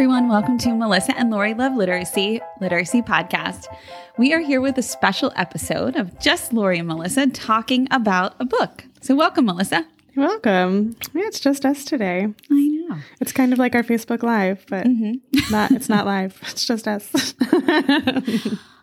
Everyone. Welcome to Melissa and Lori Love Literacy, Literacy Podcast. We are here with a special episode of just Lori and Melissa talking about a book. So, welcome, Melissa. Welcome. Yeah, it's just us today. I know. It's kind of like our Facebook Live, but Mm-hmm. not. It's not live. It's just us.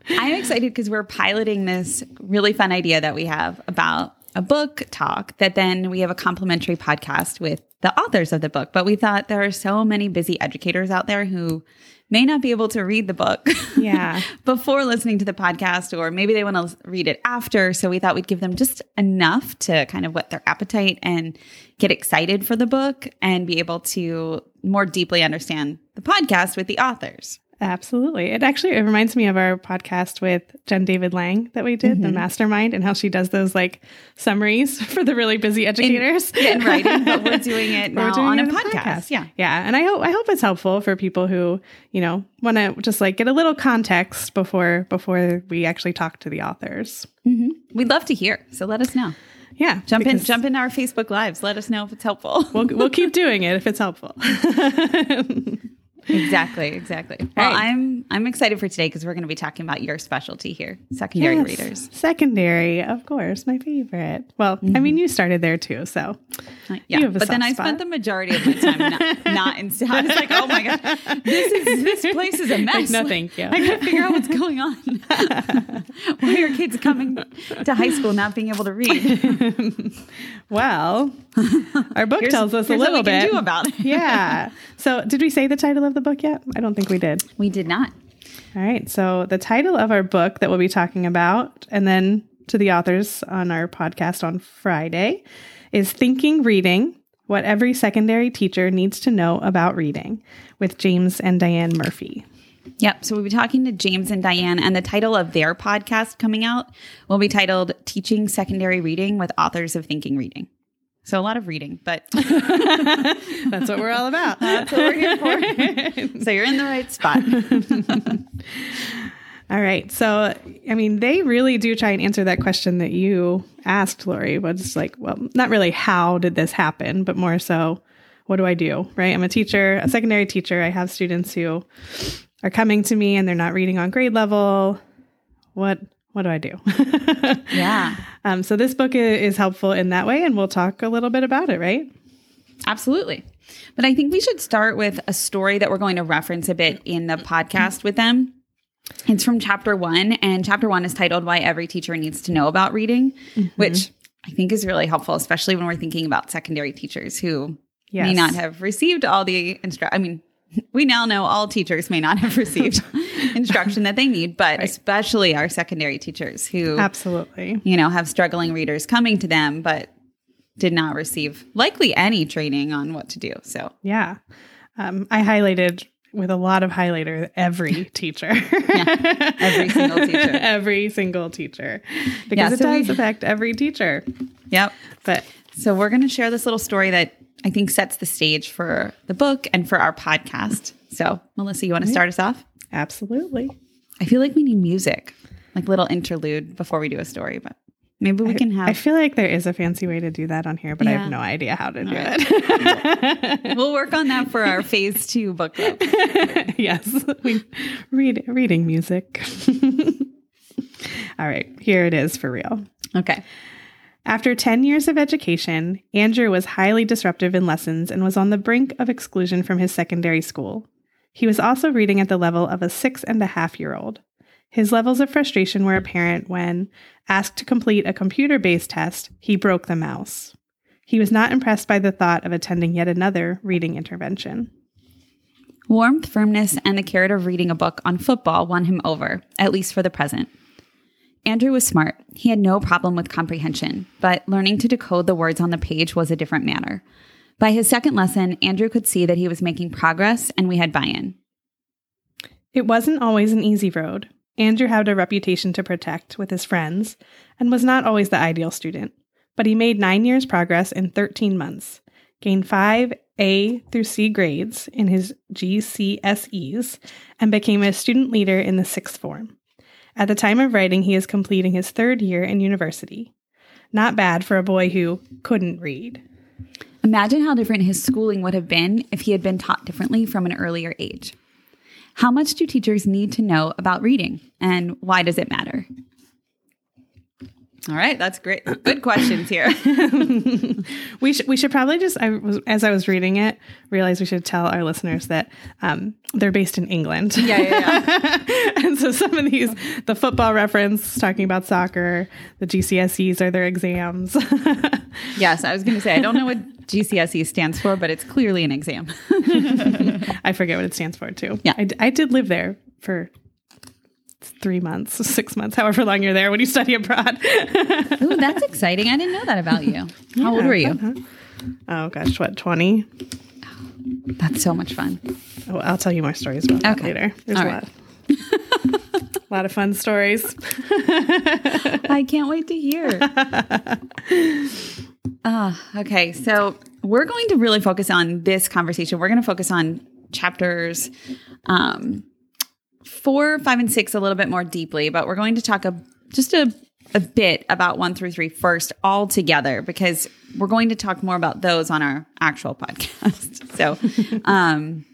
I'm excited because we're piloting this really fun idea that we have about a book talk that then we have a complimentary podcast with the authors of the book. But we thought there are so many busy educators out there who may not be able to read the book Yeah. before listening to the podcast, or maybe they want to read it after. So we thought we'd give them just enough to kind of whet their appetite and get excited for the book and be able to more deeply understand the podcast with the authors. Absolutely. It actually it reminds me of our podcast with Jen David Lang that we did, Mm-hmm. the mastermind, and how she does those like summaries for the really busy educators. Yeah, in writing, but we're doing it now doing on it a podcast. Yeah. Yeah. And I hope I hope it's helpful for people who, you know, want to just like get a little context before before we actually talk to the authors. We'd love to hear. So let us know. Yeah. Jump in, jump into our Facebook lives. Let us know if it's helpful. We'll, we'll keep doing it if it's helpful. Exactly, exactly. Well, Right. I'm I'm excited for today because we're going to be talking about your specialty here, secondary Yes. readers. Secondary, of course, my favorite. Well, I mean, you started there too, so Uh, Yeah, but then soft I spent the majority of my time not, not in. I was like, oh my gosh, this is this place is a mess. no, thank you. I gotta figure out what's going on. Why are kids coming to high school not being able to read? well, our book Here's- tells us a little bit do about it. yeah. So, did we say the title of the book yet? I don't think we did. We did not. All right. So, the title of our book that we'll be talking about, and then to the authors on our podcast on Friday, is Thinking Reading What Every Secondary Teacher Needs to Know About Reading with James and Diane Murphy. Yep. So we'll be talking to James and Diane, and the title of their podcast coming out will be titled Teaching Secondary Reading with Authors of Thinking Reading. So a lot of reading, but That's what we're all about. that's what we're here for. so you're in the right spot. All right. So, I mean, they really do try and answer that question that you asked, Lori. was like, well, not really how did this happen, but more so, what do I do? Right. I'm a teacher, a secondary teacher. I have students who are coming to me and they're not reading on grade level. What what do I do? Yeah, um, so this book is helpful in that way, and we'll talk a little bit about it, right? absolutely. But I think we should start with a story that we're going to reference a bit in the podcast with them. It's from chapter one, and chapter one is titled Why Every Teacher Needs to Know About Reading, which I think is really helpful, especially when we're thinking about secondary teachers who may not have received all the instruction. I mean, we now know all teachers may not have received instruction that they need, but especially our secondary teachers who, Absolutely. you know, have struggling readers coming to them, but did not receive likely any training on what to do. So, Yeah. Um, I highlighted with a lot of highlighter every teacher. every single teacher. every single teacher. Because Yeah, it so we- does affect every teacher. yep. But So, we're going to share this little story that I think sets the stage for the book and for our podcast. So, Melissa, you want to start us off? absolutely. I feel like we need music, like little interlude before we do a story, but maybe we can have. I feel like there is a fancy way to do that on here, but I have no idea how to do right. it. we'll work on that for our phase two book club. yes. We read reading music. All right, here it is for real. Okay. After 10 years of education, Andrew was highly disruptive in lessons and was on the brink of exclusion from his secondary school. He was also reading at the level of a six and a half year old. His levels of frustration were apparent when, asked to complete a computer based test, he broke the mouse. He was not impressed by the thought of attending yet another reading intervention. Warmth, firmness, and the carrot of reading a book on football won him over, at least for the present. Andrew was smart. He had no problem with comprehension, but learning to decode the words on the page was a different matter. By his second lesson, Andrew could see that he was making progress and we had buy in. It wasn't always an easy road. Andrew had a reputation to protect with his friends and was not always the ideal student, but he made nine years' progress in 13 months, gained five A through C grades in his GCSEs, and became a student leader in the sixth form. At the time of writing, he is completing his third year in university. Not bad for a boy who couldn't read. Imagine how different his schooling would have been if he had been taught differently from an earlier age. How much do teachers need to know about reading and why does it matter? All right, that's great. Good questions here. we should we should probably just I was as I was reading it realize we should tell our listeners that um, they're based in England. Yeah, yeah, yeah. and so some of these the football reference talking about soccer, the GCSEs are their exams. yes, I was going to say I don't know what GCSE stands for, but it's clearly an exam. I forget what it stands for too. Yeah, I, I did live there for three months, six months, however long you're there when you study abroad. Ooh, that's exciting. I didn't know that about you. How yeah, old were you? Uh-huh. Oh gosh, what, 20? That's so much fun. Oh, I'll tell you more stories about okay. that later. There's All a right. lot. a lot of fun stories. I can't wait to hear. Uh, okay, so we're going to really focus on this conversation. We're going to focus on chapters um, four, five, and six a little bit more deeply, but we're going to talk a, just a, a bit about one through three first all together because we're going to talk more about those on our actual podcast. so, um,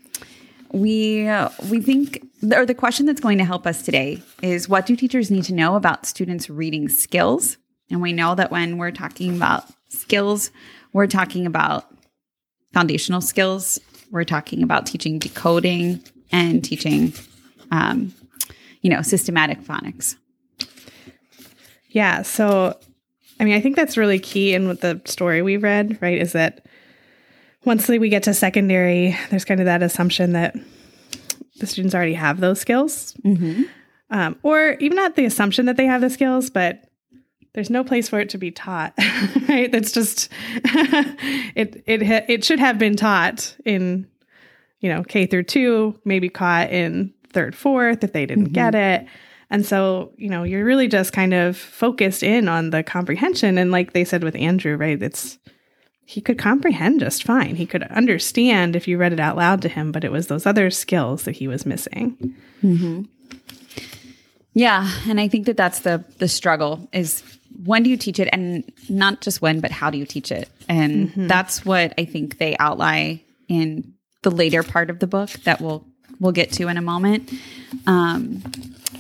we we think or the question that's going to help us today is what do teachers need to know about students reading skills and we know that when we're talking about skills we're talking about foundational skills we're talking about teaching decoding and teaching um, you know, systematic phonics. Yeah. So, I mean, I think that's really key in what the story we read, right? Is that once we get to secondary, there's kind of that assumption that the students already have those skills. Mm-hmm. Um, or even not the assumption that they have the skills, but there's no place for it to be taught, right? That's just it. It it should have been taught in, you know, K through two, maybe caught in third, fourth if they didn't mm-hmm. get it. And so, you know, you're really just kind of focused in on the comprehension. And like they said with Andrew, right, it's he could comprehend just fine. He could understand if you read it out loud to him, but it was those other skills that he was missing. Mm-hmm. Yeah, and I think that that's the the struggle is when do you teach it, and not just when, but how do you teach it, and mm-hmm. that's what I think they outline in the later part of the book that we'll we'll get to in a moment. Um,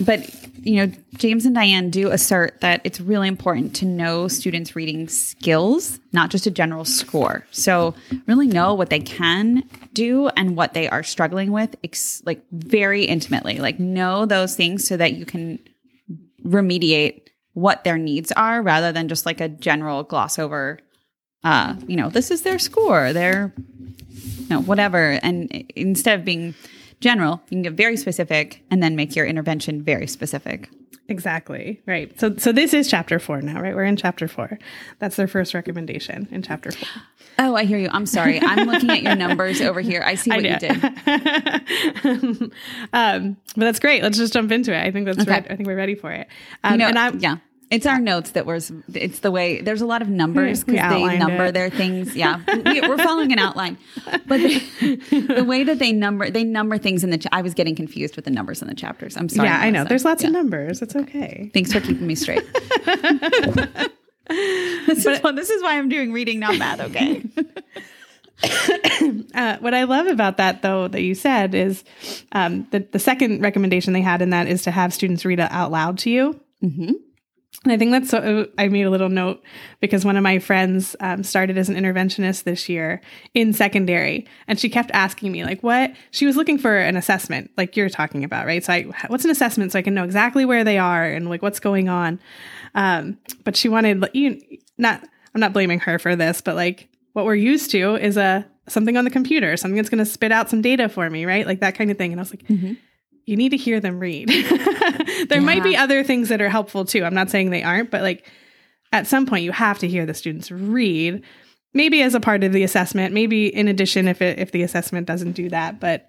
but you know, James and Diane do assert that it's really important to know students' reading skills, not just a general score. So, really know what they can do and what they are struggling with, ex- like very intimately. Like, know those things so that you can remediate what their needs are rather than just like a general gloss over, uh, you know, this is their score, their, you know, whatever. And instead of being general, you can get very specific and then make your intervention very specific. Exactly. Right. So so this is chapter 4 now, right? We're in chapter 4. That's their first recommendation in chapter 4. Oh, I hear you. I'm sorry. I'm looking at your numbers over here. I see what you did. um, but that's great. Let's just jump into it. I think that's okay. right. I think we're ready for it. Um, you know, and I yeah. It's our notes that was. It's the way. There's a lot of numbers because they number it. their things. Yeah, we, are following an outline, but the, the, way that they number, they number things in the. I was getting confused with the numbers in the chapters. I'm sorry. Yeah, I know. There's lots yeah. of numbers. It's okay. Thanks for keeping me straight. this, but, is, well, this is why I'm doing reading, not math. Okay. uh, what I love about that, though, that you said is um, the the second recommendation they had in that is to have students read it out loud to you. Mm-hmm. And I think that's so. I made a little note because one of my friends um, started as an interventionist this year in secondary, and she kept asking me like, "What?" She was looking for an assessment, like you're talking about, right? So, I, what's an assessment so I can know exactly where they are and like what's going on? Um, but she wanted you not. I'm not blaming her for this, but like what we're used to is a something on the computer, something that's going to spit out some data for me, right? Like that kind of thing. And I was like. Mm-hmm you need to hear them read. there yeah. might be other things that are helpful too. I'm not saying they aren't, but like at some point you have to hear the students read. Maybe as a part of the assessment, maybe in addition if it, if the assessment doesn't do that, but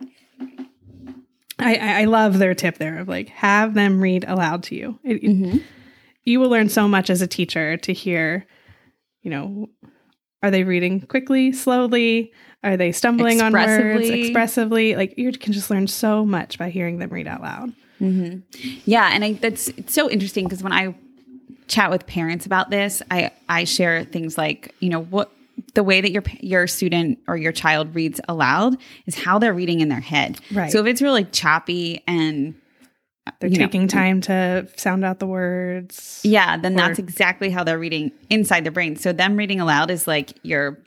I, I love their tip there of like have them read aloud to you. It, Mhm. you will learn so much as a teacher to hear, you know, are they reading quickly, slowly? Are they stumbling on words Expressively. Like you can just learn so much by hearing them read out loud. hmm Yeah, and I that's it's so interesting because when I chat with parents about this, I I share things like you know what the way that your your student or your child reads aloud is how they're reading in their head. Right. So if it's really choppy and They're you know, taking time to sound out the words. yeah, then that's exactly how they're reading inside their brain. So them reading aloud is like your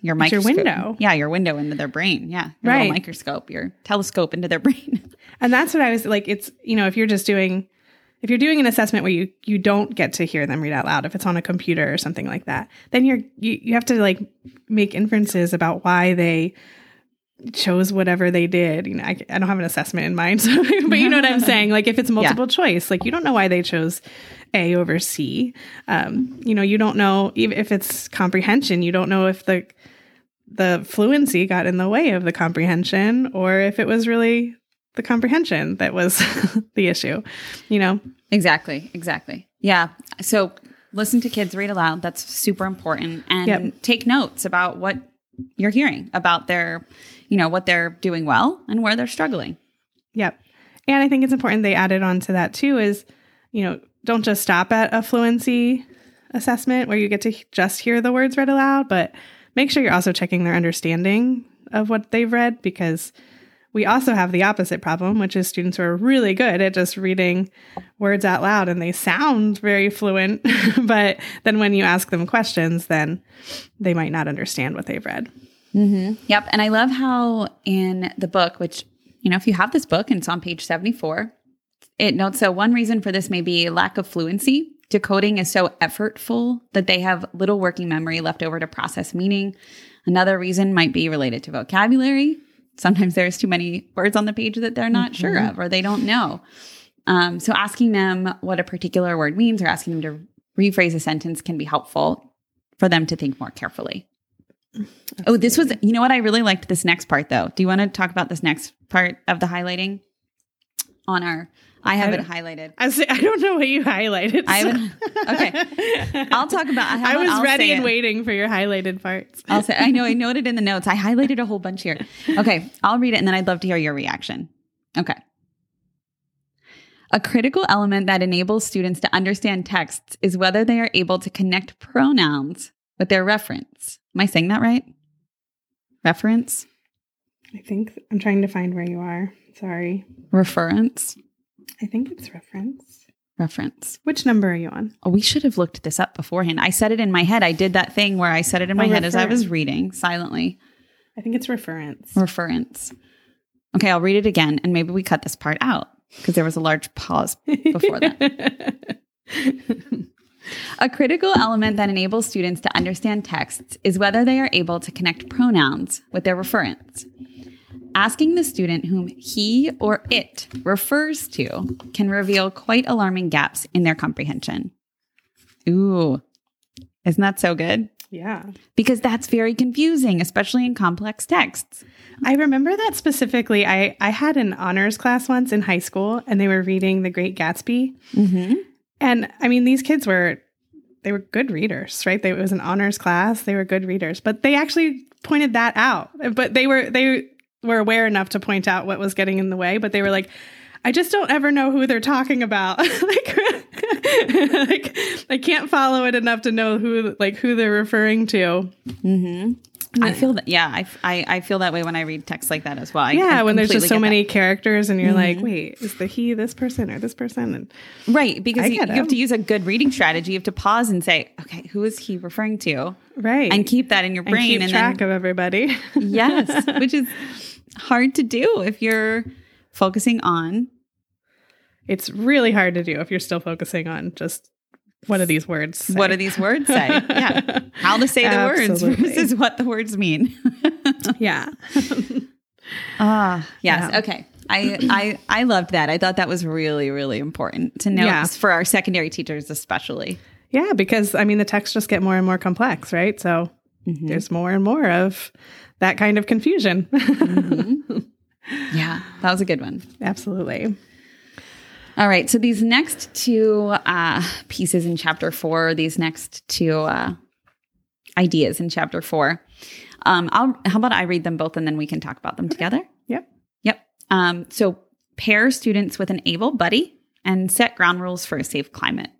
your It's your microscope. window. Yeah, your window into their brain. Yeah, your Right. little microscope, your telescope into their brain. And that's what I was like. It's you know if you're just doing if you're doing an assessment where you you don't get to hear them read out loud if it's on a computer or something like that, then you're you, you have to like make inferences about why they chose whatever they did. You know, I, I don't have an assessment in mind, so, but you know what I'm saying. Like if it's multiple choice, like you don't know why they chose A over C. Um, you know, you don't know even if it's comprehension. You don't know if the the fluency got in the way of the comprehension or if it was really the comprehension that was the issue you know Exactly, exactly. Yeah. So listen to kids read aloud. That's super important. And Yep. take notes about what you're hearing about their, you know, what they're doing well and where they're struggling. yep and i think it's important they added on to that too is you know don't just stop at a fluency assessment where you get to just hear the words read aloud but make sure you're also checking their understanding of what they've read because we also have the opposite problem, which is students who are really good at just reading words out loud and they sound very fluent. but then when you ask them questions, then they might not understand what they've read. Yep. And I love how in the book, which, you know, if you have this book and it's on page 74, it notes so one reason for this may be lack of fluency. Decoding is so effortful that they have little working memory left over to process meaning. Another reason might be related to vocabulary. Sometimes there's too many words on the page that they're not sure of or they don't know. Um, so asking them what a particular word means or asking them to rephrase a sentence can be helpful for them to think more carefully. Oh, this was, you know what? I really liked this next part though. Do you want to talk about this next part of the highlighting on our, I have I it highlighted. I, I don't know what you highlighted. I haven't- okay. I'll talk about, I was I'll ready and it. waiting for your highlighted parts. I'll say, I know, I noted in the notes. I highlighted a whole bunch here. Okay. I'll read it and then I'd love to hear your reaction. Okay. A critical element that enables students to understand texts is whether they are able to connect pronouns with their reference. Am I saying that right? Reference? I think I'm trying to find where you are. Sorry. Reference? I think it's reference. Reference. Which number are you on? Oh, we should have looked this up beforehand. I said it in my head. I did that thing where I said it in oh, my Oh, head as I was reading silently. I think it's reference. Reference. Okay, I'll read it again and maybe we cut this part out because there was a large pause before that. A critical element that enables students to understand texts is whether they are able to connect pronouns with their referents. Asking the student whom he or it refers to can reveal quite alarming gaps in their comprehension. Ooh, isn't that so good? yeah. Because that's very confusing, especially in complex texts. I remember that specifically. I, I had an honors class once in high school and they were reading The Great Gatsby. Mm-hmm. And I mean, these kids were, they were good readers, right? They, it was an honors class. They were good readers, but they actually pointed that out. But they were, they were aware enough to point out what was getting in the way, but they were like, I just don't ever know who they're talking about. like, like, I can't follow it enough to know who, like, who they're referring to. Mm-hmm. I feel that, yeah, I, I, I feel that way when I read texts like that as well. I- yeah, I when there's just so many characters and you're like, Mhm. wait, is the he this person or this person? And right? Because you, you have to use a good reading strategy. You have to pause and say, okay, who is he referring to, right. and keep that in your And brain, keep and track then of everybody. yes, which is hard to do if you're focusing on it's really hard to do if you're still focusing on just what do these words say? what do these words say. Yeah, how to say the words Absolutely. versus what the words mean. yeah. Ah, yes. Yeah. Okay. I, I I loved that. I thought that was really really important to know Yeah. for our secondary teachers especially. yeah, because I mean the texts just get more and more complex, right? So Mhm. there's more and more of that kind of confusion. Mhm. Yeah, that was a good one. Absolutely. All right. So these next two uh, pieces in chapter four, these next two uh, ideas in chapter four, um, I'll, how about I read them both and then we can talk about them together? Yep. Yep. Um, so pair students with an able buddy and set ground rules for a safe climate.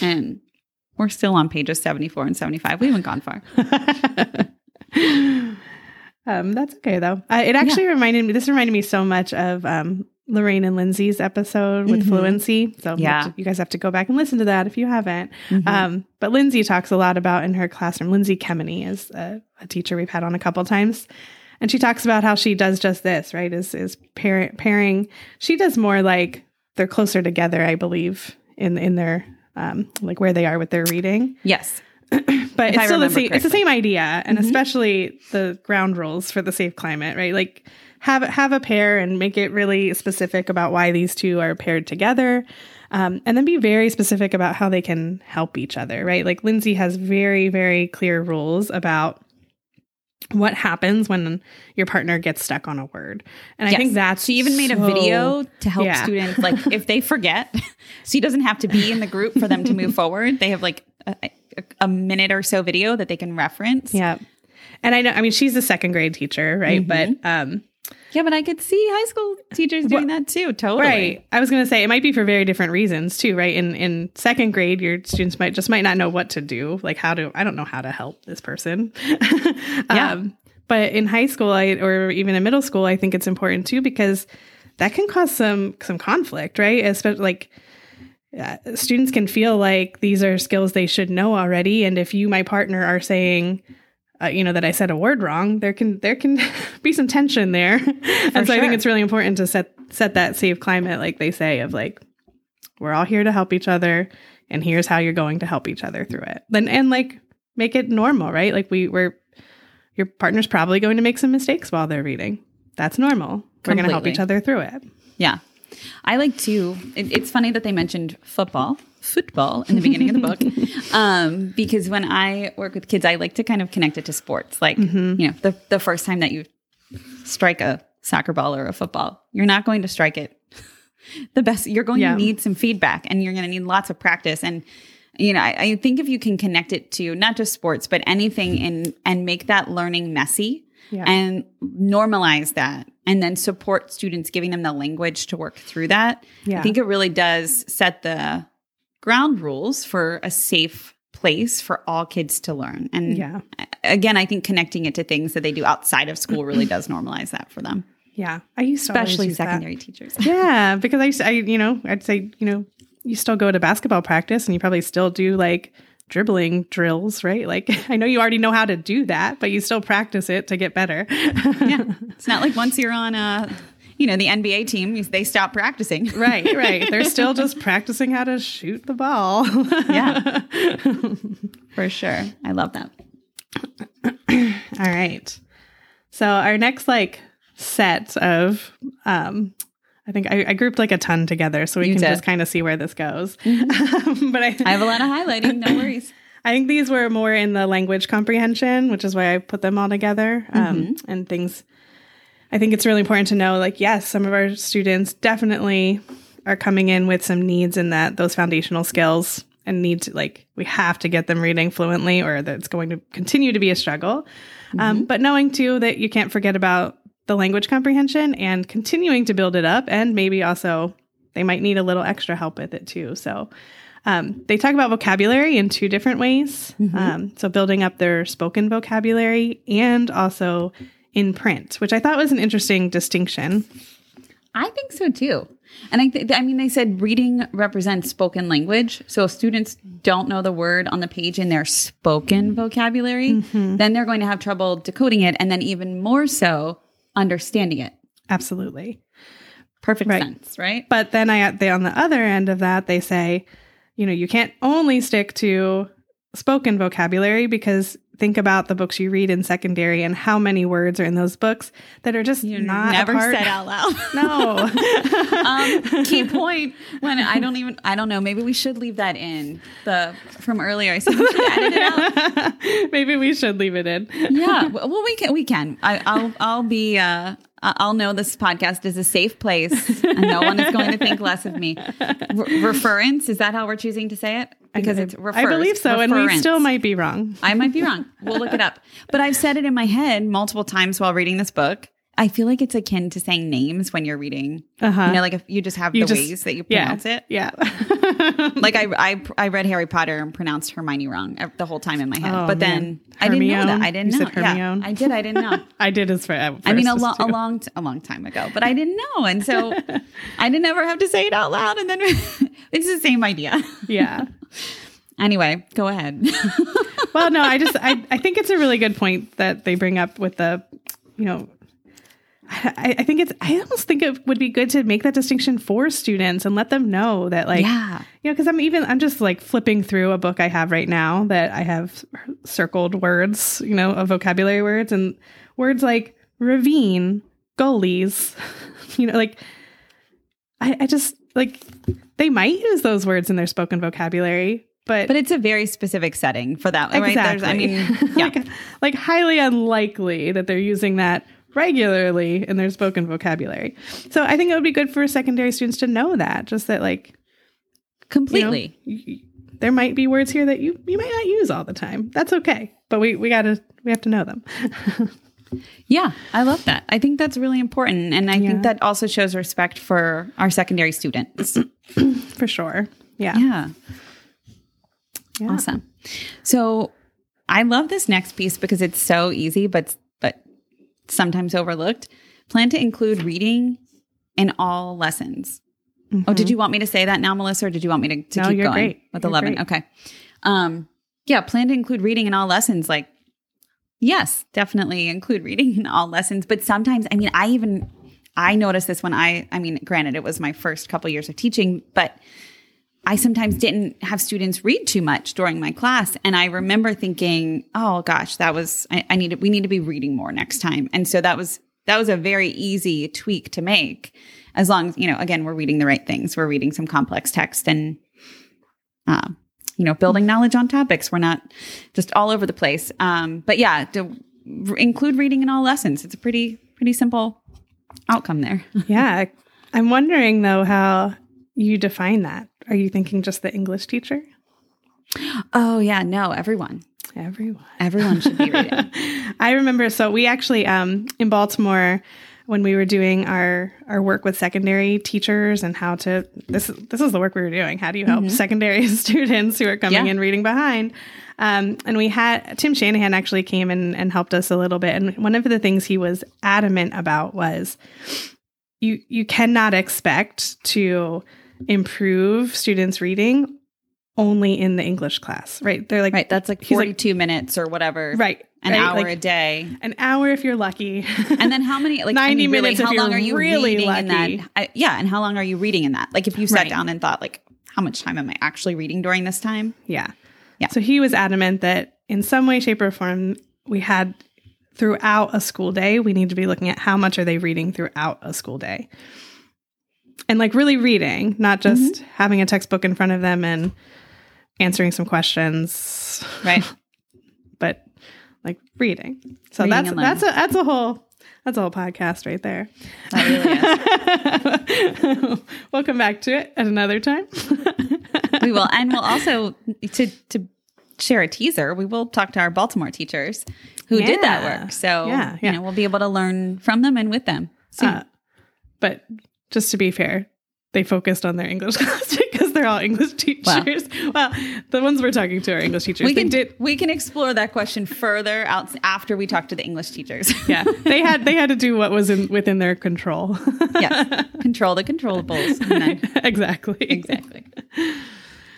And we're still on pages 74 and 75. We haven't gone far. um, that's okay though. Uh, it actually reminded me. This reminded me so much of um, Lorraine and Lindsay's episode with Mhm. fluency. So Yeah. you guys have to go back and listen to that if you haven't. Mhm. Um, but Lindsay talks a lot about in her classroom. Lindsay Kemeny is a, a teacher we've had on a couple times. And she talks about how she does just this, right? Is is parent pairing. She does more like they're closer together, I believe, in in their um, like where they are with their reading. yes. But If it's I still the same. It's the same idea, and Mhm. especially the ground rules for the safe climate, right? Like have have a pair and make it really specific about why these two are paired together, um, and then be very specific about how they can help each other, right? Like Lindsay has very very clear rules about what happens when your partner gets stuck on a word, and I think that's she even made a video to help yeah. students like if they forget she doesn't have to be in the group for them to move forward they have like a, a- minute or so video that they can reference Yeah, and I know. I mean, she's a second grade teacher, right? Mhm. But um, yeah but i could see high school teachers doing that too totally Right. I was going to say it might be for very different reasons too, right? In in second grade, your students might just might not know what to do, like how to. I don't know how to help this person. Yeah. um, but in high school, I or even in middle school, I think it's important too because that can cause some some conflict, right? Especially like. Uh, students can feel like these are skills they should know already, and if you, my partner, are saying, uh, you know, that I said a word wrong, there can there can be some tension there, and so I think it's really important to set set that safe climate, like they say, of like we're all here to help each other, and here's how you're going to help each other through it. Then and like make it normal, right? Like we we're your partner's probably going to make some mistakes while they're reading. That's normal. We're going to help each other through it. yeah i like to it, it's funny that they mentioned football football in the beginning of the book um, because when i work with kids i like to kind of connect it to sports like Mm-hmm. you know the, the first time that you strike a soccer ball or a football you're not going to strike it the best you're going Yeah. to need some feedback and you're going to need lots of practice and you know I, I think if you can connect it to not just sports but anything in and make that learning messy Yeah. and normalize that and then support students giving them the language to work through that Yeah. i think it really does set the ground rules for a safe place for all kids to learn and Yeah. again i think connecting it to things that they do outside of school really does normalize that for them Yeah. I used to especially use that. secondary teachers Yeah, because I, used to- I, you know, I'd say, you know, you still go to basketball practice and you probably still do like dribbling drills, right? Like I know you already know how to do that, but you still practice it to get better. yeah it's not like once you're on a you know the nba team they stop practicing right, right. They're still just practicing how to shoot the ball. yeah for sure i love that All right. So our next like set of um I think I, I grouped like a ton together so we You can did. just kind of see where this goes. but I, i have a lot of highlighting no worries I think these were more in the language comprehension, which is why I put them all together. Um, and things, I think it's really important to know like, yes, some of our students definitely are coming in with some needs in that, those foundational skills and need to like, we have to get them reading fluently or that it's going to continue to be a struggle. Um, but knowing too that you can't forget about the language comprehension and continuing to build it up and maybe also they might need a little extra help with it too. So, um, they talk about vocabulary in two different ways. Um, so, building up their spoken vocabulary and also in print, which I thought was an interesting distinction. I think so too. And I think, I mean, they said reading represents spoken language. So if students don't know the word on the page in their spoken vocabulary, then they're going to have trouble decoding it. And then even more so, understanding it. Absolutely. Perfect Right. sense, right? But then I, they, on the other end of that, they say, you know, you can't only stick to spoken vocabulary because think about the books you read in secondary and how many words are in those books that are just You're not never part- said out loud. No. um, key point when I don't even I don't know maybe we should leave that in the from earlier I said we should edit it out Maybe we should leave it in. yeah well we can we can I, I'll I'll be uh I'll know this podcast is a safe place and no one is going to think less of me. Re- reference, is that how we're choosing to say it? Because it's refers, I believe so, and we still might be wrong. I might be wrong. We'll look it up. But I've said it in my head multiple times while reading this book. I feel like it's akin to saying names when you're reading. Uh-huh. You know, like if you just have You the just- ways that you yeah, pronounce it. Yeah. Like I, I, I read Harry Potter and pronounced Hermione wrong the whole time in my head. Oh, but then man. I didn't know that. I didn't You know. Yeah, I did. I didn't know. I did as for. I mean, a, lo- a long, t- a long time ago, but I didn't know, and so I didn't ever have to say it out loud. And then it's the same idea. Yeah. Anyway, go ahead. Well, no, I just I, I think it's a really good point that they bring up with the, you know, I, I think it's I almost think it would be good to make that distinction for students and let them know that like yeah, you know because I'm even I'm just like flipping through a book I have right now that I have circled words you know of vocabulary words and words like ravine gullies you know like I, I just like they might use those words in their spoken vocabulary but but it's a very specific setting for that, right? There's, I mean, yeah, like, like highly unlikely that they're using that regularly in their spoken vocabulary. So I think it would be good for secondary students to know that, just that like you know, completely. y- y- there might be words here that you you might not use all the time. That's okay, but we we gotta we have to know them. Yeah, I love that. I think that's really important, and I Yeah. think that also shows respect for our secondary students. for sure. Yeah. yeah. Yeah. Awesome. So I love this next piece because it's so easy, but sometimes overlooked. Plan to include reading in all lessons. Oh, did you want me to say that now, Melissa, or did you want me to, to Mm-hmm. No, keep you're going great. with You're eleven? great. Okay. Um, yeah, plan to include reading in all lessons. Like, yes, definitely include reading in all lessons. But sometimes, I mean, I even I noticed this when I, I mean, granted, it was my first couple years of teaching, but I sometimes didn't have students read too much during my class. And I remember thinking, oh gosh, that was, I, I need to, we need to be reading more next time. And so that was, that was a very easy tweak to make as long as, you know, again, we're reading the right things. We're reading some complex text and, uh, you know, building knowledge on topics. We're not just all over the place. Um, but yeah, to include reading in all lessons. It's a pretty, pretty simple outcome there. yeah. I'm wondering though how you define that. Are you thinking just the English teacher? Oh yeah, no, everyone, Everyone. everyone should be reading. I remember so we actually um in Baltimore when we were doing our our work with secondary teachers and how to this this is the work we were doing. How do you help secondary students who are coming Yeah. in reading behind? Um, and we had Tim Shanahan actually came in and helped us a little bit. And one of the things he was adamant about was you you cannot expect to improve students' reading only in the English class, right? They're like Right. That's like He's like- 42 minutes or whatever. right An right? hour Like, a day. an hour if you're lucky. And then how many, like, 90 I mean, really, minutes how long are you really reading in lucky. that? I, yeah. And how long are you reading in that? Like, if you sat Right. down and thought, like, how much time am I actually reading during this time? yeah. Yeah. So he was adamant that in some way, shape, or form, we had throughout a school day, we need to be looking at how much are they reading throughout a school day. And like really reading, not just Mm-hmm. having a textbook in front of them and answering some questions, Right. but like reading. So Reading that's that's a that's a whole that's a whole podcast right there. That really is. Welcome back to it at another time. we will. And we'll also, to, to share a teaser, we will talk to our Baltimore teachers who did that work. So, Yeah, yeah. you know, we'll be able to learn from them and with them. soon. Uh, but just to be fair, they focused on their English class because they're all English teachers. Well, the ones we're talking to are English teachers. we can did, we can explore that question further out after we talk to the English teachers. yeah. They had they had to do what was in within their control. yes, control the controllables. And then, exactly. exactly.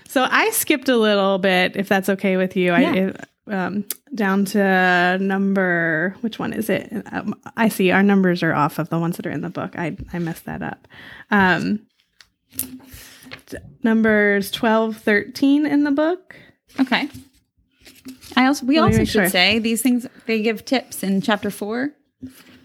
So I skipped a little bit, if that's okay with you. I Yeah. Um, down to number. Which one is it? Um, I see our numbers are off of the ones that are in the book. I I messed that up. Um, t- numbers 12, 13 in the book. Okay. I also we Let also should sure. say these things they give tips in chapter four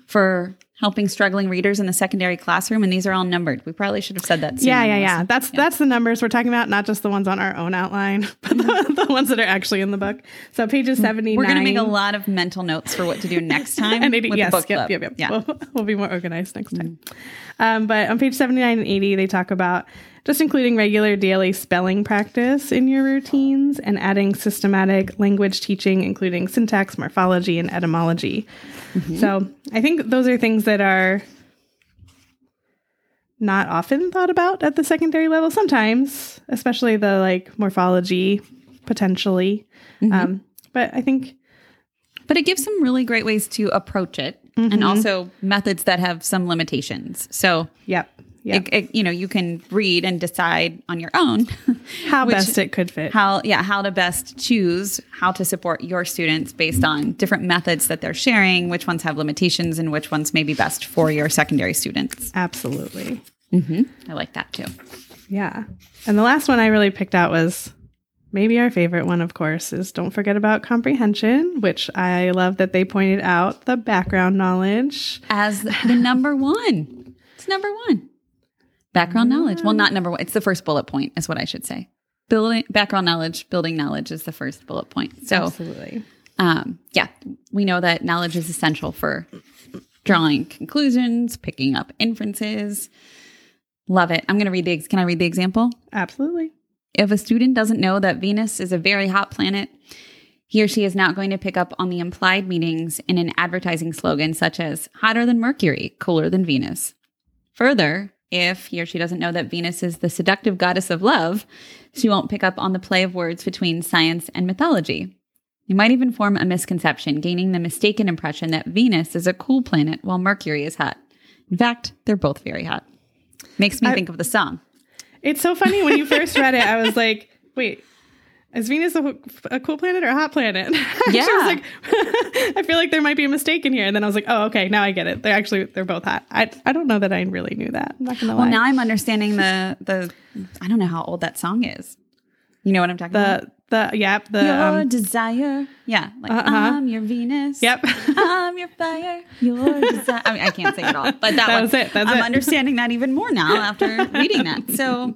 for helping struggling readers in the secondary classroom, and these are all numbered. We probably should have said that. Yeah, yeah, yeah. That's that's the numbers we're talking about, not just the ones on our own outline, but the, the ones that are actually in the book. So pages seventy. We're going to make a lot of mental notes for what to do next time. and 80, with yes, the book yep, yep, yep. Yeah. We'll, we'll be more organized next time. Um, but on page 79 and 80, they talk about just including regular daily spelling practice in your routines and adding systematic language teaching, including syntax, morphology, and etymology. So I think those are things that are not often thought about at the secondary level. Sometimes, especially the like morphology, potentially. Um, but I think But it gives some really great ways to approach it, Mm-hmm. and also methods that have some limitations. So. Yep. Yep. It, it- you know, you can read and decide on your own How which- best it could fit. how yeah how to best choose how to support your students based on different methods that they're sharing which ones have limitations and which ones may be best for your secondary students Absolutely. Mm-hmm. i like that too Yeah. And the last one I really picked out was maybe our favorite one, of course, is don't forget about comprehension, which I love that they pointed out the background knowledge. as the number one it's number one background knowledge well not number one it's the first bullet point is what i should say building background knowledge building knowledge is the first bullet point so Absolutely. um, yeah, we know that knowledge is essential for drawing conclusions, picking up inferences. Love it. I'm going to read the. Can I read the example? Absolutely. If a student doesn't know that Venus is a very hot planet, he or she is not going to pick up on the implied meanings in an advertising slogan such as hotter than Mercury, cooler than Venus. Further, if he or she doesn't know that Venus is the seductive goddess of love, she won't pick up on the play of words between science and mythology. You might even form a misconception, gaining the mistaken impression that Venus is a cool planet while Mercury is hot. In fact, they're both very hot. Makes me I- think of the song. It's so funny when you first read it, I was like, wait, is Venus a, a cool planet or a hot planet? She Yeah. was like, I feel like there might be a mistake in here. And then I was like, oh, okay, now I get it. They're actually, they're both hot. I, I don't know that I really knew that. I'm not going to lie. Well, now I'm understanding the the. I don't know how old that song is. You know what I'm talking about? the, the, yep, the, Your um, desire, yeah, like Uh-huh. I'm your Venus. Yep. I'm your fire. Your desire. I mean, I can't sing it all, but that, That one, was it, that's I'm it. understanding that even more now after reading that. So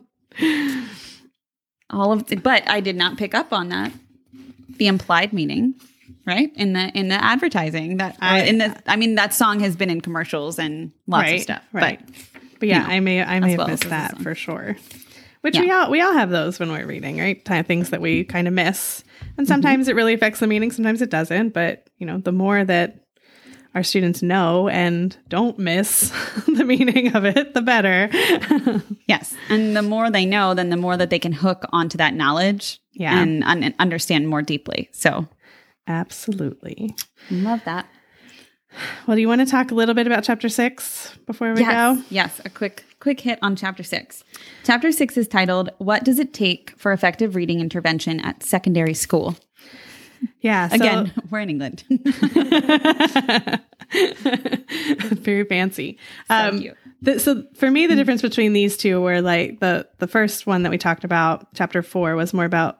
all of, but I did not pick up on that. The implied meaning, right in the in the advertising that I- in the. I mean, that song has been in commercials and lots right, of stuff, right. but But yeah, you know, I may I may have well missed that for sure. Which Yeah. we all we all have those when we're reading, right? Things that we kind of miss, and mm-hmm. sometimes it really affects the meaning, sometimes it doesn't. But you know, the more that our students know and don't miss the meaning of it, the better. Yes. And the more they know, then the more that they can hook onto that knowledge Yeah. and, and understand more deeply. So Absolutely. love that. Well, do you want to talk a little bit about chapter six before we yes. go? Yes. A quick, quick hit on chapter six. Chapter six is titled, What Does It Take for Effective Reading Intervention at Secondary School? Yeah. so- Again, we're in England. very fancy. So um, the- so for me, the difference between these two were like the the first one that we talked about, chapter four, was more about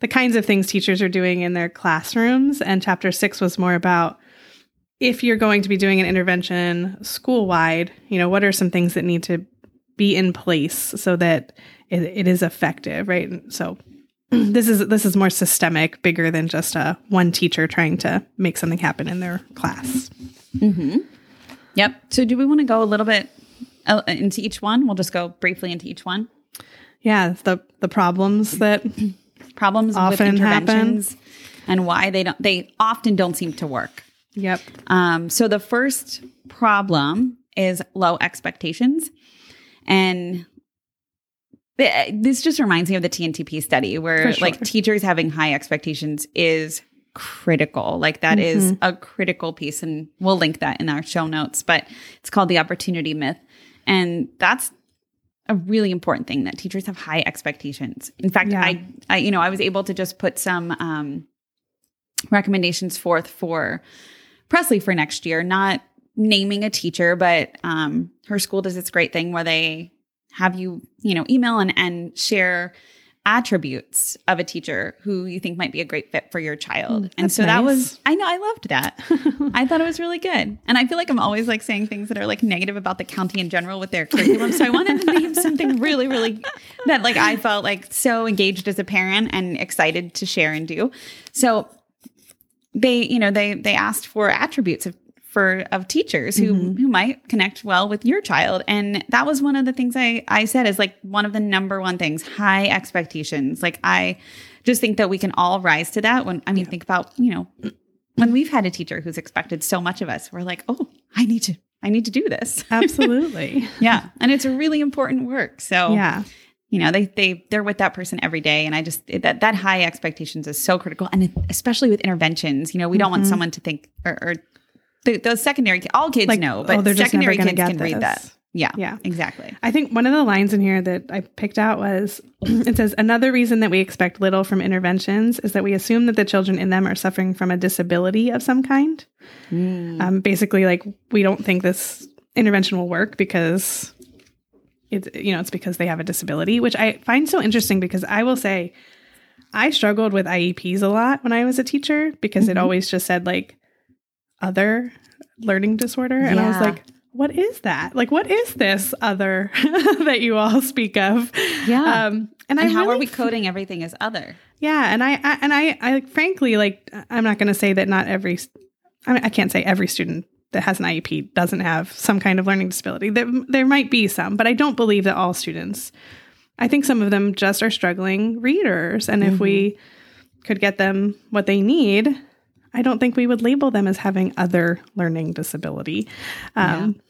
the kinds of things teachers are doing in their classrooms, and chapter six was more about if you're going to be doing an intervention school wide. You know, what are some things that need to be in place so that it, it is effective, right? And so this is this is more systemic, bigger than just a one teacher trying to make something happen in their class. Mm-hmm. yep. So do we want to go a little bit uh, into each one? We'll just go briefly into each one. Yeah, the the problems that Problems with Often happen. interventions and why they don't, they often don't seem to work. yep. Um, so the first problem is low expectations. And this just reminds me of the TNTP study where sure. like teachers having high expectations is critical. Like that is Mm-hmm. a critical piece. And we'll link that in our show notes, but it's called the opportunity myth. And that's a really important thing that teachers have high expectations. In fact, Yeah. I, I, you know, I was able to just put some um, recommendations forth for Presley for next year, not naming a teacher, but um, her school does this great thing where they have you, you know, email and, and share attributes of a teacher who you think might be a great fit for your child. and Mm, that's so that was I know I loved that. I thought it was really good. And I feel like I'm always like saying things that are like negative about the county in general with their curriculum. So I wanted to name something really really that like I felt like so engaged as a parent and excited to share and do. So they you know they they asked for attributes of for of teachers who mm-hmm. who might connect well with your child. And that was one of the things i i said is like one of the number one things high expectations. Like i just think that we can all rise to that when i mean think about you know when we've had a teacher who's expected so much of us we're like oh i need to i need to do this. Absolutely. yeah. And it's a really important work. So yeah. you know they they they're with that person every day. And i just that that high expectations is so critical. And especially with interventions you know we don't want mm-hmm. someone to think or, or the, those secondary all kids Like, know oh, but just secondary kids can get read that. yeah Yeah. exactly. I think one of the lines in here that I picked out was it says, Another reason that we expect little from interventions is that we assume that the children in them are suffering from a disability of some kind. Um, basically, like, we don't think this intervention will work because it's, you know, it's because they have a disability, which I find so interesting because I will say I struggled with IEPs a lot when I was a teacher because it always just said, like, other learning disorder. And I was like, what is that? Like, what is this other that you all speak of? Yeah. Um, and, I and how are we coding everything as other yeah, and I, I and I, I frankly like. I'm not going to say that not every. I, mean, I can't say every student that has an IEP doesn't have some kind of learning disability. There, there might be some, but I don't believe that all students. I think some of them just are struggling readers, and if we could get them what they need, I don't think we would label them as having other learning disability. Um,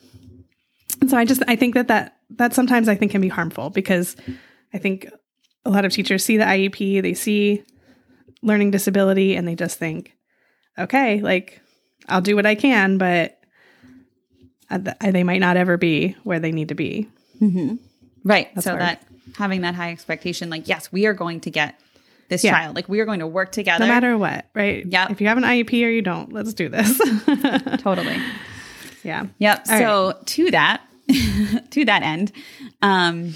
And so I just I think that that that sometimes I think can be harmful because I think a lot of teachers see the IEP, they see learning disability, and they just think, okay, like I'll do what I can, but uh, th- they might not ever be where they need to be. right so hard. that having that high expectation like yes we are going to get this Yeah. child like we are going to work together No matter what, right? Yeah. If you have an IEP or you don't, let's do this. totally yeah. Yep. All so to that, to that end, um,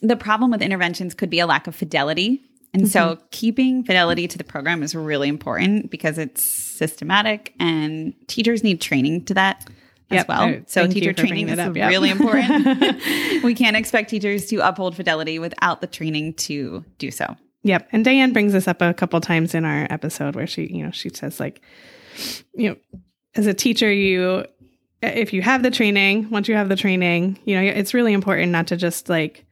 the problem with interventions could be a lack of fidelity. And so Mm-hmm. keeping fidelity to the program is really important because it's systematic and teachers need training to that as well. So thank teacher training is up. Yep. really important. we can't expect teachers to uphold fidelity without the training to do so. Yep. And Diane brings this up a couple times in our episode where she, you know, she says like, you know, as a teacher, you, if you have the training, once you have the training, you know, it's really important not to just like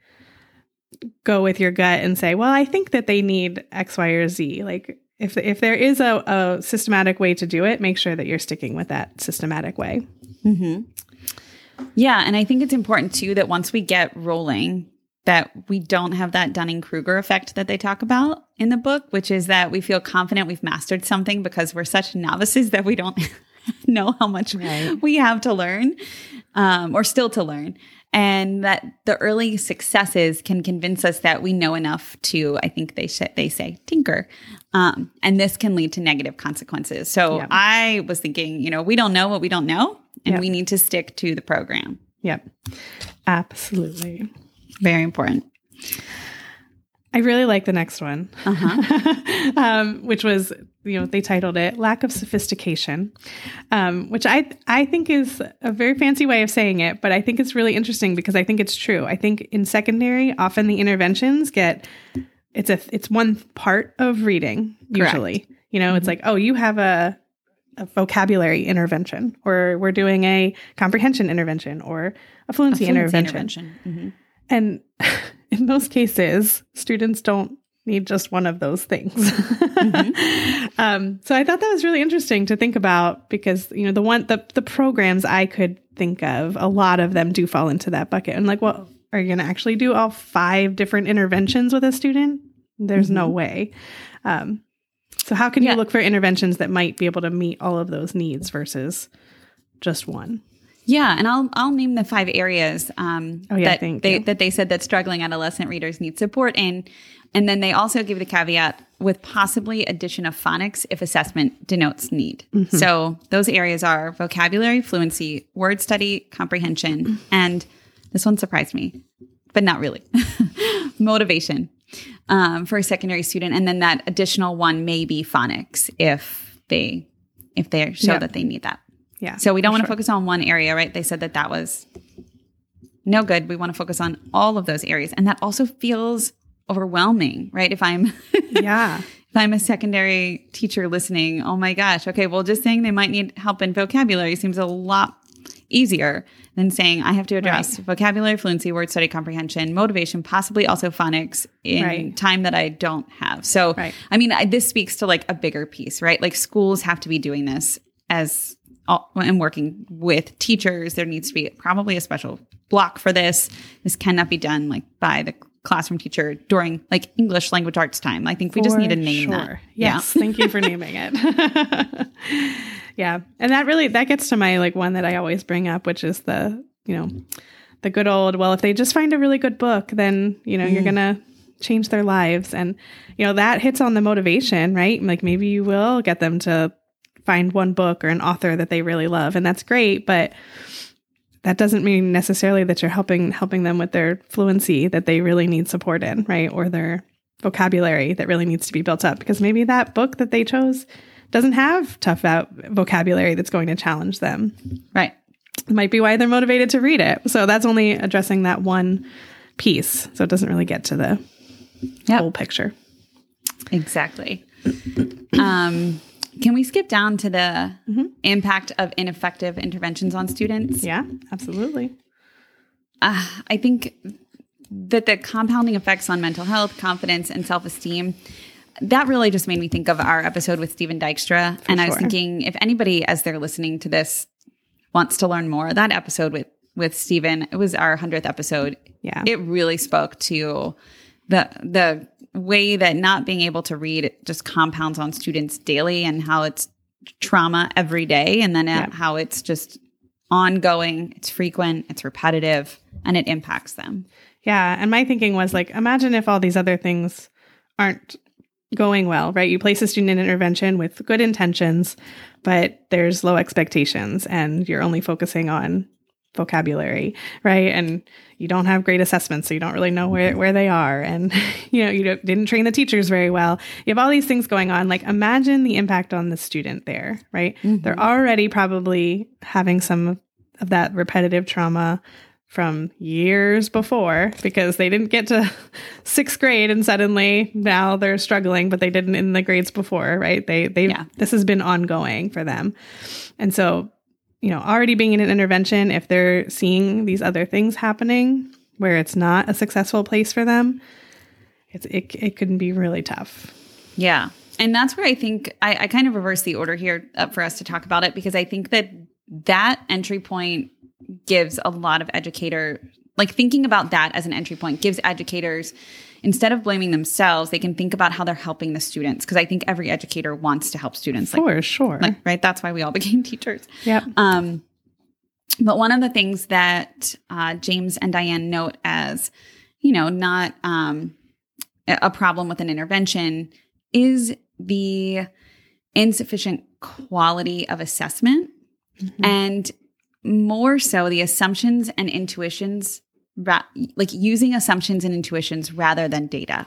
go with your gut and say, well, I think that they need X, Y, or Z. Like if, if there is a, a systematic way to do it, make sure that you're sticking with that systematic way. Mm-hmm. Yeah, and I think it's important too that once we get rolling, that we don't have that Dunning Kruger effect that they talk about in the book, which is that we feel confident we've mastered something because we're such novices that we don't know how much Right. we have to learn um, or still to learn. And that the early successes can convince us that we know enough to, I think they sh- they say, tinker, um, and this can lead to negative consequences. So Yeah. I was thinking, you know, we don't know what we don't know, and Yeah. we need to stick to the program. Yep. Absolutely. Very important. I really like the next one, Uh-huh. um, which was you know they titled it "Lack of Sophistication," um, which I I think is a very fancy way of saying it, but I think it's really interesting because I think it's true. I think in secondary, often the interventions get it's a it's one part of reading usually. You know, it's like oh you have a a vocabulary intervention, or we're doing a comprehension intervention, or a fluency, intervention. Mhm. And in most cases, students don't need just one of those things. um, so I thought that was really interesting to think about because you know the one the the programs I could think of, a lot of them do fall into that bucket. And like, well, are you going to actually do all five different interventions with a student? There's no way. Um, so how can Yeah. you look for interventions that might be able to meet all of those needs versus just one? Yeah, and I'll I'll name the five areas um, Oh, yeah, that they you. that they said that struggling adolescent readers need support in, and then they also give the caveat with possibly addition of phonics if assessment denotes need. Mm-hmm. So those areas are vocabulary, fluency, word study, comprehension, and this one surprised me, but not really. Motivation. um, for a secondary student, and then that additional one may be phonics if they if they show Yep. that they need that. Yeah. So we don't want to sure. focus on one area, right? They said that that was no good. We want to focus on all of those areas, and that also feels overwhelming, right? If I'm Yeah. if I'm a secondary teacher listening, oh my gosh, okay, well, just saying they might need help in vocabulary seems a lot easier than saying I have to address vocabulary, fluency, word study comprehension, motivation, possibly also phonics in Right. time that I don't have. So, Right. I mean, I, this speaks to like a bigger piece, right? Like schools have to be doing this as all, and I'm working with teachers. There needs to be probably a special block for this. This cannot be done like by the classroom teacher during like English language arts time. I think we just need to name that. sure. Yes, thank you for naming it. yeah, and that really that gets to my like one that I always bring up, which is the you know the good old well, if they just find a really good book, then you know you're mm. gonna change their lives, and you know that hits on the motivation, right? Like maybe you will get them to find one book or an author that they really love, and that's great, but that doesn't mean necessarily that you're helping helping them with their fluency that they really need support in, right? Or their vocabulary that really needs to be built up because maybe that book that they chose doesn't have tough out vocabulary that's going to challenge them. Right. Might be why they're motivated to read it. So that's only addressing that one piece. So it doesn't really get to the Yep. whole picture. Exactly. um, can we skip down to the impact of ineffective interventions on students? Yeah, absolutely. Uh, I think that the compounding effects on mental health, confidence, and self esteem. That really just made me think of our episode with Steven Dykstra. and I was thinking if anybody, as they're listening to this, wants to learn more, that episode with with Steven, it was our hundredth episode. Yeah. It really spoke to the the way that not being able to read just compounds on students daily and how it's trauma every day and then uh, Yeah. how it's just ongoing, it's frequent, it's repetitive, and it impacts them. Yeah. And my thinking was like, imagine if all these other things aren't going well, right? You place a student in intervention with good intentions, but there's low expectations and you're only focusing on vocabulary, right? And you don't have great assessments, so you don't really know where, mm-hmm. where they are. And, you know, you don't, didn't train the teachers very well. You have all these things going on. Like, imagine the impact on the student there, right? Mm-hmm. They're already probably having some of that repetitive trauma from years before because they didn't get to sixth grade and suddenly now they're struggling, but they didn't in the grades before, right? They they Yeah. this has been ongoing for them. And so, you know, already being in an intervention, if they're seeing these other things happening where it's not a successful place for them, it's it it can be really tough. Yeah. And that's where I think I, I kind of reverse the order here uh, for us to talk about it because I think that that entry point gives a lot of educator, like thinking about that as an entry point gives educators, instead of blaming themselves, they can think about how they're helping the students. Because I think every educator wants to help students. Like, For sure. like, right? That's why we all became teachers. Yeah. Um, but one of the things that uh, James and Diane note as, you know, not um, a a problem with an intervention is the insufficient quality of assessment and more so the assumptions and intuitions, ra- like using assumptions and intuitions rather than data.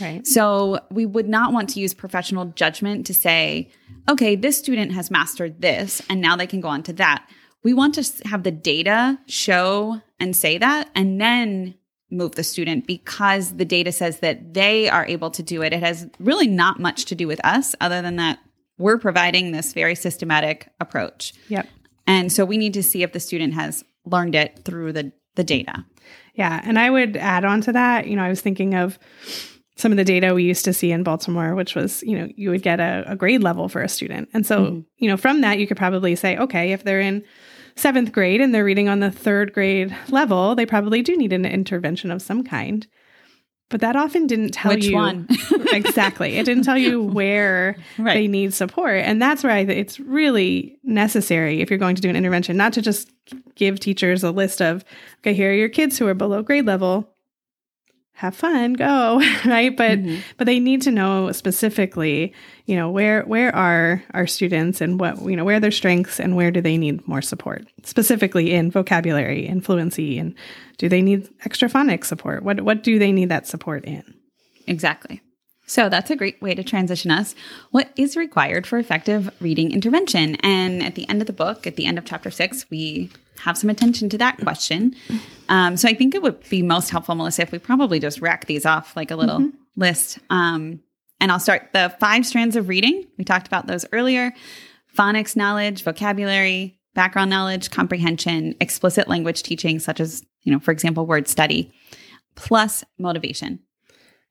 Right. So we would not want to use professional judgment to say, okay, this student has mastered this and now they can go on to that. We want to have the data show and say that and then move the student because the data says that they are able to do it. It has really not much to do with us other than that we're providing this very systematic approach. Yep. And so we need to see if the student has learned it through the the data. Yeah. And I would add on to that, you know, I was thinking of some of the data we used to see in Baltimore, which was, you know, you would get a, a grade level for a student. And so, mm-hmm. you know, from that, you could probably say, okay, if they're in seventh grade and they're reading on the third grade level, they probably do need an intervention of some kind. But that often didn't tell Which you one? exactly. It didn't tell you where Right. they need support. And that's where I th- it's really necessary if you're going to do an intervention, not to just give teachers a list of, okay, here are your kids who are below grade level. Have fun, go, right? But mm-hmm. but they need to know specifically, you know, where where are our students and what you know, where are their strengths and where do they need more support? Specifically in vocabulary and fluency and do they need extra phonics support? What what do they need that support in? Exactly. So that's a great way to transition us. What is required for effective reading intervention? And at the end of the book, at the end of chapter six, we have some attention to that question. Um, so I think it would be most helpful, Melissa, if we probably just rack these off like a little mm-hmm. list. Um, and I'll start the five strands of reading. We talked about those earlier phonics knowledge, vocabulary, background knowledge, comprehension, explicit language teaching, such as, you know, for example, word study, plus motivation.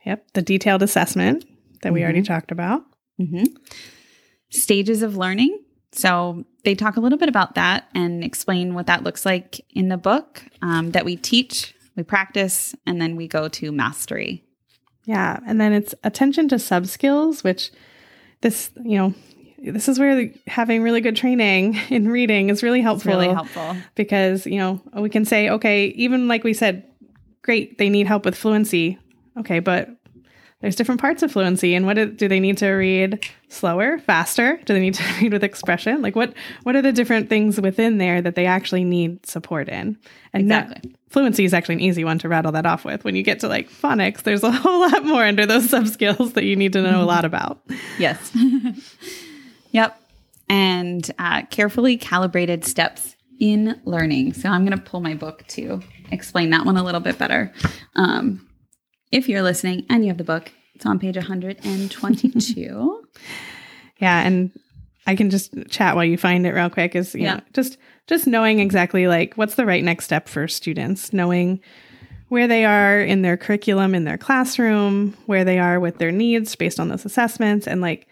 Yep. The detailed assessment that we mm-hmm. already talked about. Mm-hmm. Stages of learning. So they talk a little bit about that and explain what that looks like in the book um, that we teach, we practice, and then we go to mastery. Yeah. And then it's attention to sub skills, which this, you know, this is where having really good training in reading is really helpful. It's really helpful because, you know, we can say, okay, even like we said, great, they need help with fluency. Okay, but there's different parts of fluency and what do, do, they need to read slower faster? Do they need to read with expression? Like what what are the different things within there that they actually need support in? And exactly. fluency is actually an easy one to rattle that off with. When you get to like phonics there's a whole lot more under those sub skills that you need to know a lot about. Yes. Yep. And uh, carefully calibrated steps in learning. So i'm going to pull my book to explain that one a little bit better. Um, if you're listening and you have the book, it's on page 122. yeah, and I can just chat while you find it real quick is you yeah. know just just knowing exactly like what's the right next step for students, knowing where they are in their curriculum in their classroom, where they are with their needs based on those assessments and like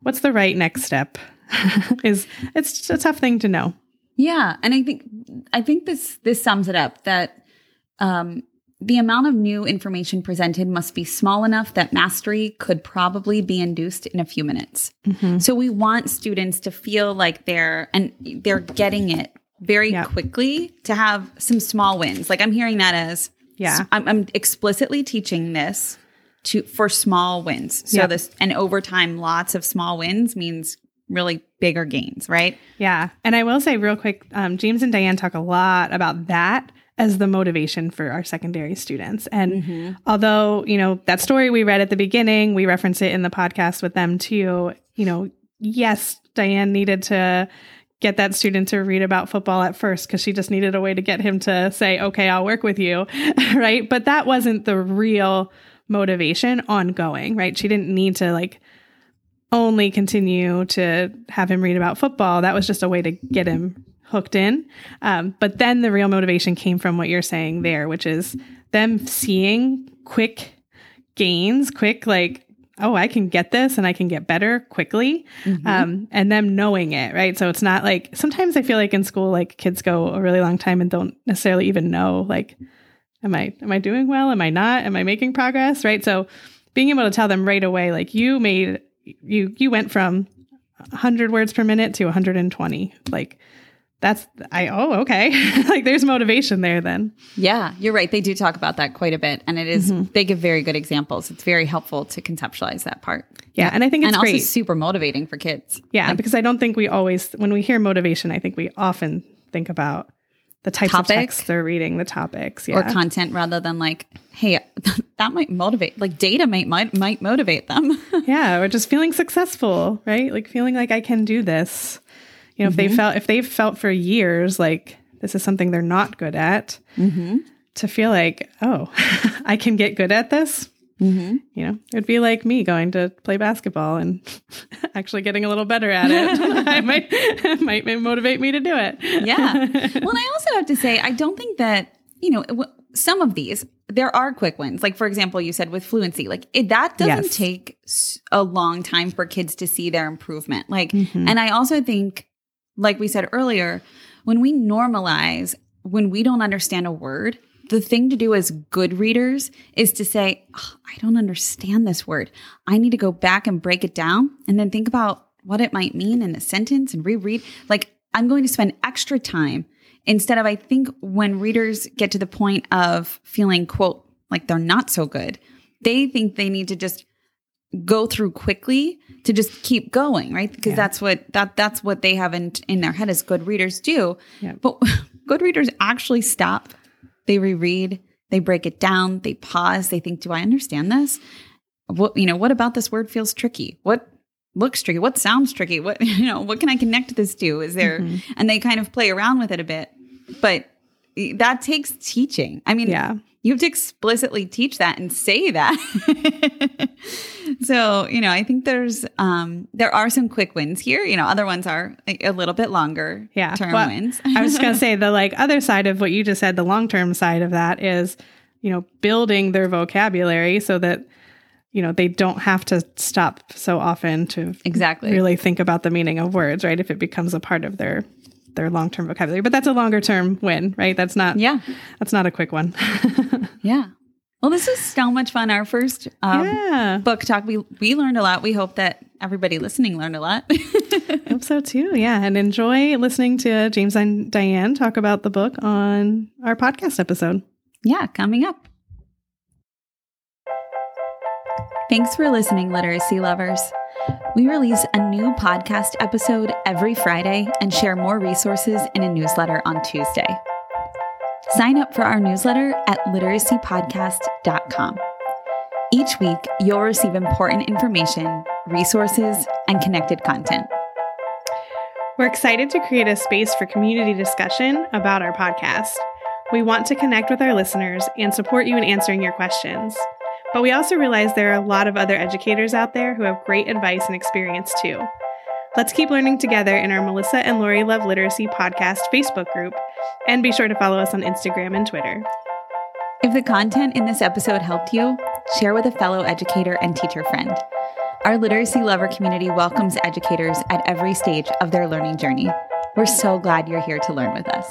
what's the right next step is it's a tough thing to know. Yeah, and I think I think this this sums it up that um the amount of new information presented must be small enough that mastery could probably be induced in a few minutes. Mm-hmm. So we want students to feel like they're and they're getting it very yep. quickly to have some small wins. Like I'm hearing that as yeah, I'm, I'm explicitly teaching this to for small wins. So yep. this and over time, lots of small wins means really bigger gains, right? Yeah, and I will say real quick, um, James and Diane talk a lot about that as the motivation for our secondary students. And mm-hmm. although, you know, that story we read at the beginning, we reference it in the podcast with them too, you know, yes, Diane needed to get that student to read about football at first because she just needed a way to get him to say, okay, I'll work with you. right. But that wasn't the real motivation ongoing, right? She didn't need to like only continue to have him read about football. That was just a way to get him hooked in. Um, but then the real motivation came from what you're saying there, which is them seeing quick gains, quick, like, oh, I can get this and I can get better quickly. Mm-hmm. Um, and them knowing it, right? So it's not like sometimes I feel like in school, like kids go a really long time and don't necessarily even know, like, am I, am I doing well? Am I not? Am I making progress? Right. So being able to tell them right away, like you made, you, you went from 100 words per minute to 120. Like, that's I oh okay. Like there's motivation there then. Yeah you're right. They do talk about that quite a bit and it is, mm-hmm. they give very good examples. It's very helpful to conceptualize that part. Yeah, yeah. and I think it's and great. also super motivating for kids. Yeah like, because I don't think we always when we hear motivation I think we often think about the types of texts they're reading the topics yeah. or content rather than like hey that might motivate like data might might, might motivate them. Yeah or just feeling successful right? Like feeling like I can do this you know, mm-hmm. if they mm-hmm. felt if they've felt for years like this is something they're not good at, mm-hmm. to feel like, oh, I can get good at this. Mm-hmm. You know, it'd be like me going to play basketball and actually getting a little better at it. I might might motivate me to do it. yeah. Well, I also have to say, I don't think that you know some of these there are quick wins. Like for example, you said with fluency, like it, that doesn't yes. take a long time for kids to see their improvement. Like, mm-hmm. and I also think like we said earlier, when we normalize, when we don't understand a word, the thing to do as good readers is to say, oh, I don't understand this word. I need to go back and break it down and then think about what it might mean in a sentence and reread. Like, I'm going to spend extra time instead of, I think, when readers get to the point of feeling, quote, like they're not so good, they think they need to just go through quickly to just keep going, right? Because yeah. that's what that that's what they have in in their head as good readers do. Yeah. But good readers actually stop, they reread, they break it down, they pause, they think, "Do I understand this?" what you know, what about this word feels tricky? What looks tricky? What sounds tricky? What you know, what can I connect this to? Is there Mm-hmm. and they kind of play around with it a bit. But that takes teaching. I mean, Yeah. You have to explicitly teach that and say that. so, you know, I think there's um there are some quick wins here. You know, other ones are a little bit longer Yeah. term Well, wins. I was just going to say the like other side of what you just said, the long term side of that is, you know, building their vocabulary so that, you know, they don't have to stop so often to exactly. really think about the meaning of words, right? If it becomes a part of their their long term vocabulary. But that's a longer term win, right? That's not Yeah. that's not a quick one. Yeah. Well, this is so much fun. Our first um, yeah. book talk. We we learned a lot. We hope that everybody listening learned a lot. hope so too. Yeah. And enjoy listening to James and Diane talk about the book on our podcast episode. yeah, coming up. Thanks for listening, literacy lovers. We release a new podcast episode every Friday and share more resources in a newsletter on Tuesday. Sign up for our newsletter at literacypodcast.com. Each week, you'll receive important information, resources, and connected content. We're excited to create a space for community discussion about our podcast. We want to connect with our listeners and support you in answering your questions. But we also realize there are a lot of other educators out there who have great advice and experience too. Let's keep learning together in our Melissa and Lori Love Literacy podcast Facebook group, and be sure to follow us on Instagram and Twitter. If the content in this episode helped you, share with a fellow educator and teacher friend. Our literacy lover community welcomes educators at every stage of their learning journey. We're so glad you're here to learn with us.